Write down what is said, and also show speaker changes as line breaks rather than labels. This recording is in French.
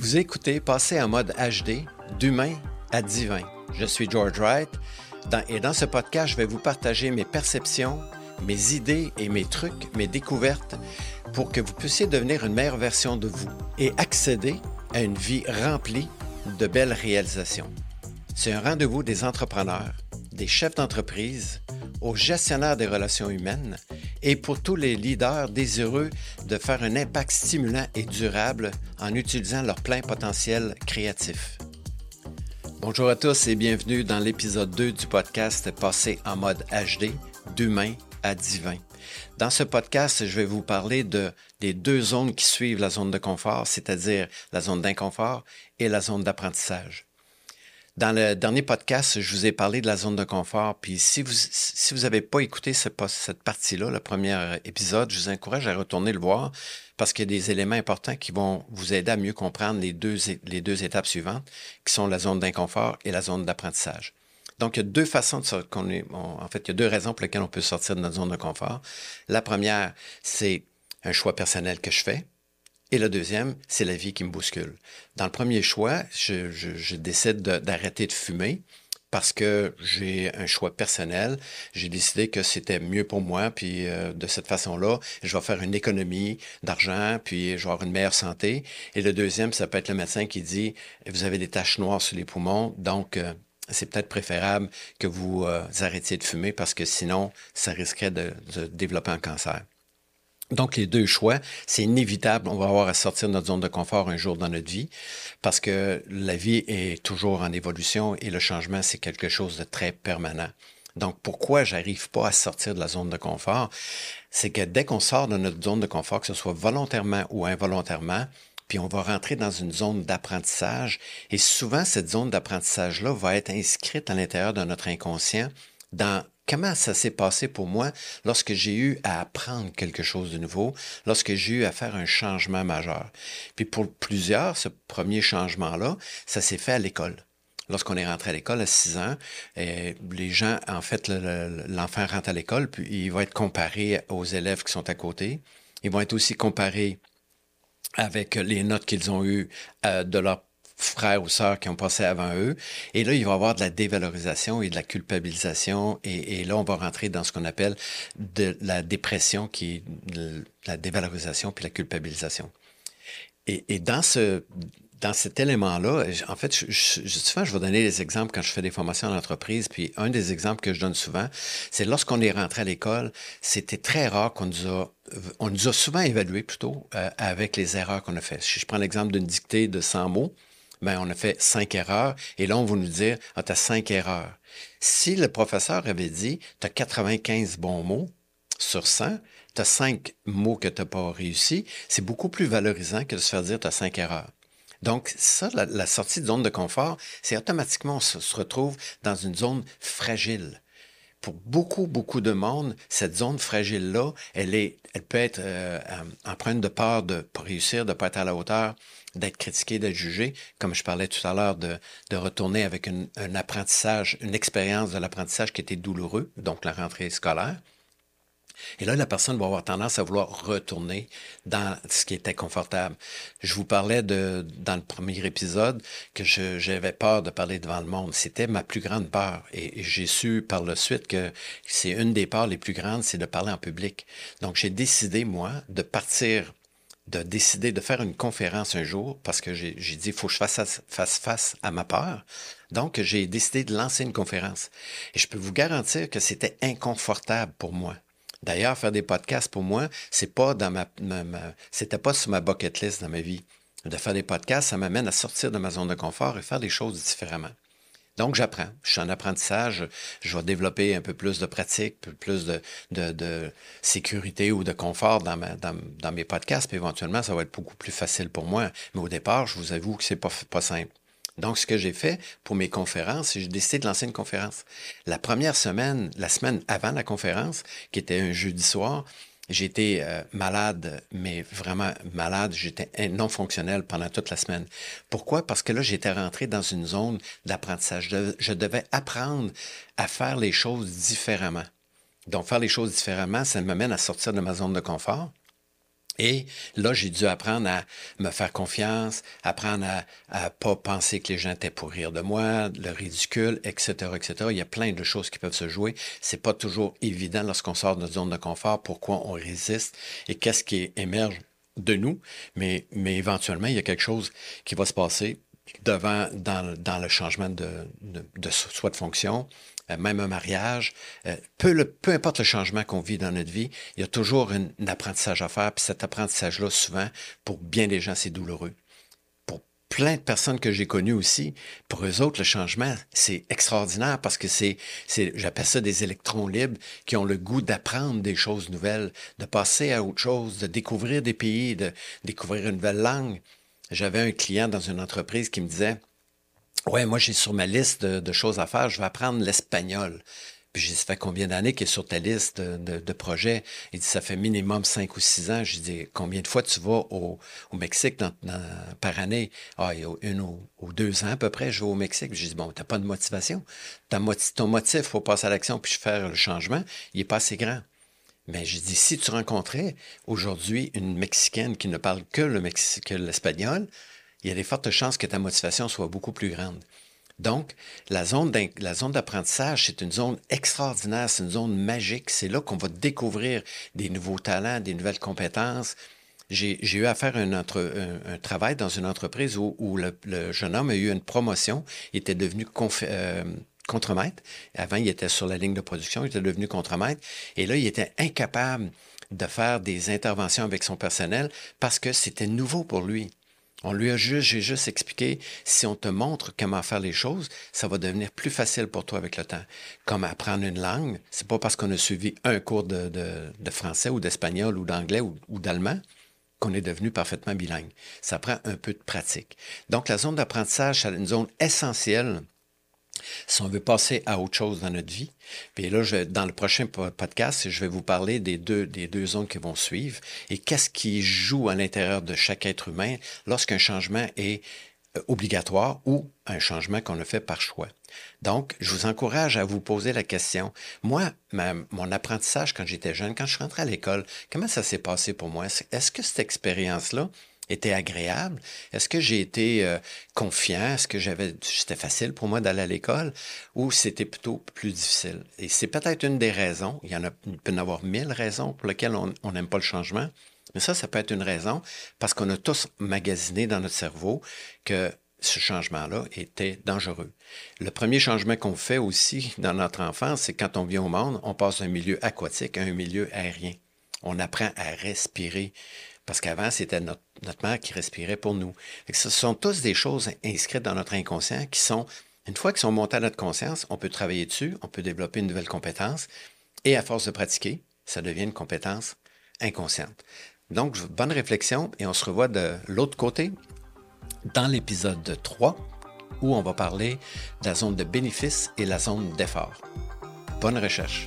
Vous écoutez Passer en mode HD, d'humain à divin. Je suis George Wright et dans ce podcast, je vais vous partager mes perceptions, mes idées et mes trucs, mes découvertes pour que vous puissiez devenir une meilleure version de vous et accéder à une vie remplie de belles réalisations. C'est un rendez-vous des entrepreneurs, des chefs d'entreprise, aux gestionnaires des relations humaines et pour tous les leaders désireux de faire un impact stimulant et durable en utilisant leur plein potentiel créatif. Bonjour à tous et bienvenue dans l'épisode 2 du podcast Passé en mode HD, d'humain à divin. Dans ce podcast, je vais vous parler de, des deux zones qui suivent la zone de confort, c'est-à-dire la zone d'inconfort et la zone d'apprentissage. Dans le dernier podcast, je vous ai parlé de la zone de confort. Puis si vous si vous n'avez pas écouté cette partie-là, le premier épisode, je vous encourage à retourner le voir parce qu'il y a des éléments importants qui vont vous aider à mieux comprendre les deux, les deux étapes suivantes, qui sont la zone d'inconfort et la zone d'apprentissage. Donc, il y a deux façons de sortir. En fait, il y a deux raisons pour lesquelles on peut sortir de notre zone de confort. La première, c'est un choix personnel que je fais. Et le deuxième, c'est la vie qui me bouscule. Dans le premier choix, je, décide d'arrêter de, fumer parce que j'ai un choix personnel. J'ai décidé que c'était mieux pour moi, puis euh, de cette façon-là, je vais faire une économie d'argent, puis je vais avoir une meilleure santé. Et le deuxième, ça peut être le médecin qui dit, vous avez des taches noires sur les poumons, donc euh, c'est peut-être préférable que vous euh, arrêtiez de fumer parce que sinon, ça risquerait de développer un cancer. Donc, les deux choix, c'est inévitable. On va avoir à sortir de notre zone de confort un jour dans notre vie parce que la vie est toujours en évolution et le changement, c'est quelque chose de très permanent. Donc, pourquoi j'arrive pas à sortir de la zone de confort? C'est que dès qu'on sort de notre zone de confort, que ce soit volontairement ou involontairement, puis on va rentrer dans une zone d'apprentissage. Et souvent, cette zone d'apprentissage-là va être inscrite à l'intérieur de notre inconscient dans comment ça s'est passé pour moi lorsque j'ai eu à apprendre quelque chose de nouveau, lorsque j'ai eu à faire un changement majeur? Puis pour plusieurs, ce premier changement-là, ça s'est fait à l'école. Lorsqu'on est rentré à l'école à 6 ans, eh, les gens, en fait, l'enfant rentre à l'école, puis il va être comparé aux élèves qui sont à côté. Ils vont être aussi comparés avec les notes qu'ils ont eues euh, de leur frères ou sœurs qui ont passé avant eux. Et là, il va y avoir de la dévalorisation et de la culpabilisation. Et, là, on va rentrer dans ce qu'on appelle de la dépression, qui est la dévalorisation puis la culpabilisation. Et, dans ce dans cet élément-là, en fait, je, souvent, je vais donner des exemples quand je fais des formations en entreprise. Puis un des exemples que je donne souvent, c'est lorsqu'on est rentré à l'école, c'était très rare qu'on nous a, on nous a souvent évalué plutôt euh, avec les erreurs qu'on a faites. Si je prends l'exemple d'une dictée de 100 mots, ben, on a fait cinq erreurs, et là, on va nous dire, ah, tu cinq erreurs. Si le professeur avait dit, tu as 95 bons mots sur 100, tu cinq mots que tu n'as pas réussi, c'est beaucoup plus valorisant que de se faire dire, tu cinq erreurs. Donc, ça, la, sortie de zone de confort, c'est automatiquement, on se, retrouve dans une zone fragile pour beaucoup, beaucoup de monde, cette zone fragile-là, elle, est, elle peut être euh, empreinte de peur de réussir, de ne pas être à la hauteur, d'être critiqué, d'être jugé, comme je parlais tout à l'heure, de, de retourner avec un apprentissage, une expérience de l'apprentissage qui était douloureux, donc la rentrée scolaire. Et là, la personne va avoir tendance à vouloir retourner dans ce qui était confortable. Je vous parlais de, dans le premier épisode que j'avais peur de parler devant le monde. C'était ma plus grande peur. Et, j'ai su par la suite que c'est une des peurs les plus grandes, c'est de parler en public. Donc, j'ai décidé, moi, de partir de décider de faire une conférence un jour parce que j'ai dit, il faut que je fasse face à ma peur. Donc, j'ai décidé de lancer une conférence. Et je peux vous garantir que c'était inconfortable pour moi. D'ailleurs, faire des podcasts pour moi, c'est pas c'était pas sur ma bucket list dans ma vie. De faire des podcasts, ça m'amène à sortir de ma zone de confort et faire des choses différemment. Donc, j'apprends. Je suis en apprentissage. Je vais développer un peu plus de pratique, plus de, de, sécurité ou de confort dans, mes podcasts. Puis éventuellement, ça va être beaucoup plus facile pour moi. Mais au départ, je vous avoue que c'est pas, pas simple. Donc, ce que j'ai fait pour mes conférences, c'est que j'ai décidé de lancer une conférence. La première semaine, la semaine avant la conférence, qui était un jeudi soir, J'étais euh, malade, mais vraiment malade. J'étais non fonctionnel pendant toute la semaine. Pourquoi? Parce que là, j'étais rentré dans une zone d'apprentissage. Je devais apprendre à faire les choses différemment. Donc, faire les choses différemment, ça me mène à sortir de ma zone de confort. Et là, j'ai dû apprendre à me faire confiance, apprendre à ne pas penser que les gens étaient pour rire de moi, le ridicule, etc., etc. Il y a plein de choses qui peuvent se jouer. C'est pas toujours évident lorsqu'on sort de notre zone de confort, pourquoi on résiste et qu'est-ce qui émerge de nous. Mais, mais éventuellement, il y a quelque chose qui va se passer devant, dans, le changement de, de, de, soit de fonction, même un mariage, euh, peu, le, peu importe le changement qu'on vit dans notre vie, il y a toujours un, apprentissage à faire. Puis cet apprentissage-là, souvent, pour bien des gens, c'est douloureux. Pour plein de personnes que j'ai connues aussi, pour eux autres, le changement, c'est extraordinaire parce que c'est, c'est j'appelle ça des électrons libres qui ont le goût d'apprendre des choses nouvelles, de passer à autre chose, de découvrir des pays, de découvrir une nouvelle langue. J'avais un client dans une entreprise qui me disait, Ouais, moi, j'ai sur ma liste de, choses à faire, je vais apprendre l'espagnol. Puis j'ai dit, ça fait combien d'années qu'il est sur ta liste de, projets? Il dit, ça fait minimum cinq ou six ans. Je dis, combien de fois tu vas au, Mexique par année? Ah, il y a une ou, deux ans à peu près, je vais au Mexique. J'ai dit, bon, t'as pas de motivation. ton motif pour passer à l'action puis faire le changement, il est pas assez grand. Mais je dis, si tu rencontrais aujourd'hui une Mexicaine qui ne parle que le que l'espagnol, il y a des fortes chances que ta motivation soit beaucoup plus grande. Donc, la zone d'apprentissage, c'est une zone extraordinaire, c'est une zone magique. C'est là qu'on va découvrir des nouveaux talents, des nouvelles compétences. J'ai eu à faire un, travail dans une entreprise où, le, jeune homme a eu une promotion. Il était devenu euh, contremaître. Avant, il était sur la ligne de production, il était devenu contremaître. Et là, il était incapable de faire des interventions avec son personnel parce que c'était nouveau pour lui. On lui a juste, j'ai juste expliqué, si on te montre comment faire les choses, ça va devenir plus facile pour toi avec le temps. Comme apprendre une langue, c'est pas parce qu'on a suivi un cours de, français ou d'espagnol ou d'anglais ou, ou d'allemand qu'on est devenu parfaitement bilingue. Ça prend un peu de pratique. Donc, la zone d'apprentissage, c'est une zone essentielle si on veut passer à autre chose dans notre vie, puis là, dans le prochain podcast, je vais vous parler des deux, des deux zones qui vont suivre et qu'est-ce qui joue à l'intérieur de chaque être humain lorsqu'un changement est euh, obligatoire ou un changement qu'on a fait par choix. Donc, je vous encourage à vous poser la question. Moi, mon apprentissage quand j'étais jeune, quand je rentré à l'école, comment ça s'est passé pour moi? Est-ce que cette expérience-là, était agréable? Est-ce que j'ai été euh, confiant? Est-ce que j'avais c'était facile pour moi d'aller à l'école? Ou c'était plutôt plus difficile? Et c'est peut-être une des raisons, il y en a il peut y en avoir mille raisons pour lesquelles on n'aime pas le changement, mais ça, ça peut être une raison parce qu'on a tous magasiné dans notre cerveau que ce changement-là était dangereux. Le premier changement qu'on fait aussi dans notre enfance, c'est quand on vient au monde, on passe d'un milieu aquatique à un milieu aérien. On apprend à respirer. Parce qu'avant, c'était notre, mère qui respirait pour nous. ce sont tous des choses inscrites dans notre inconscient qui sont, une fois qu'ils sont montées à notre conscience, on peut travailler dessus, on peut développer une nouvelle compétence. Et à force de pratiquer, ça devient une compétence inconsciente. Donc, bonne réflexion et on se revoit de l'autre côté dans l'épisode 3 où on va parler de la zone de bénéfice et la zone d'effort. Bonne recherche.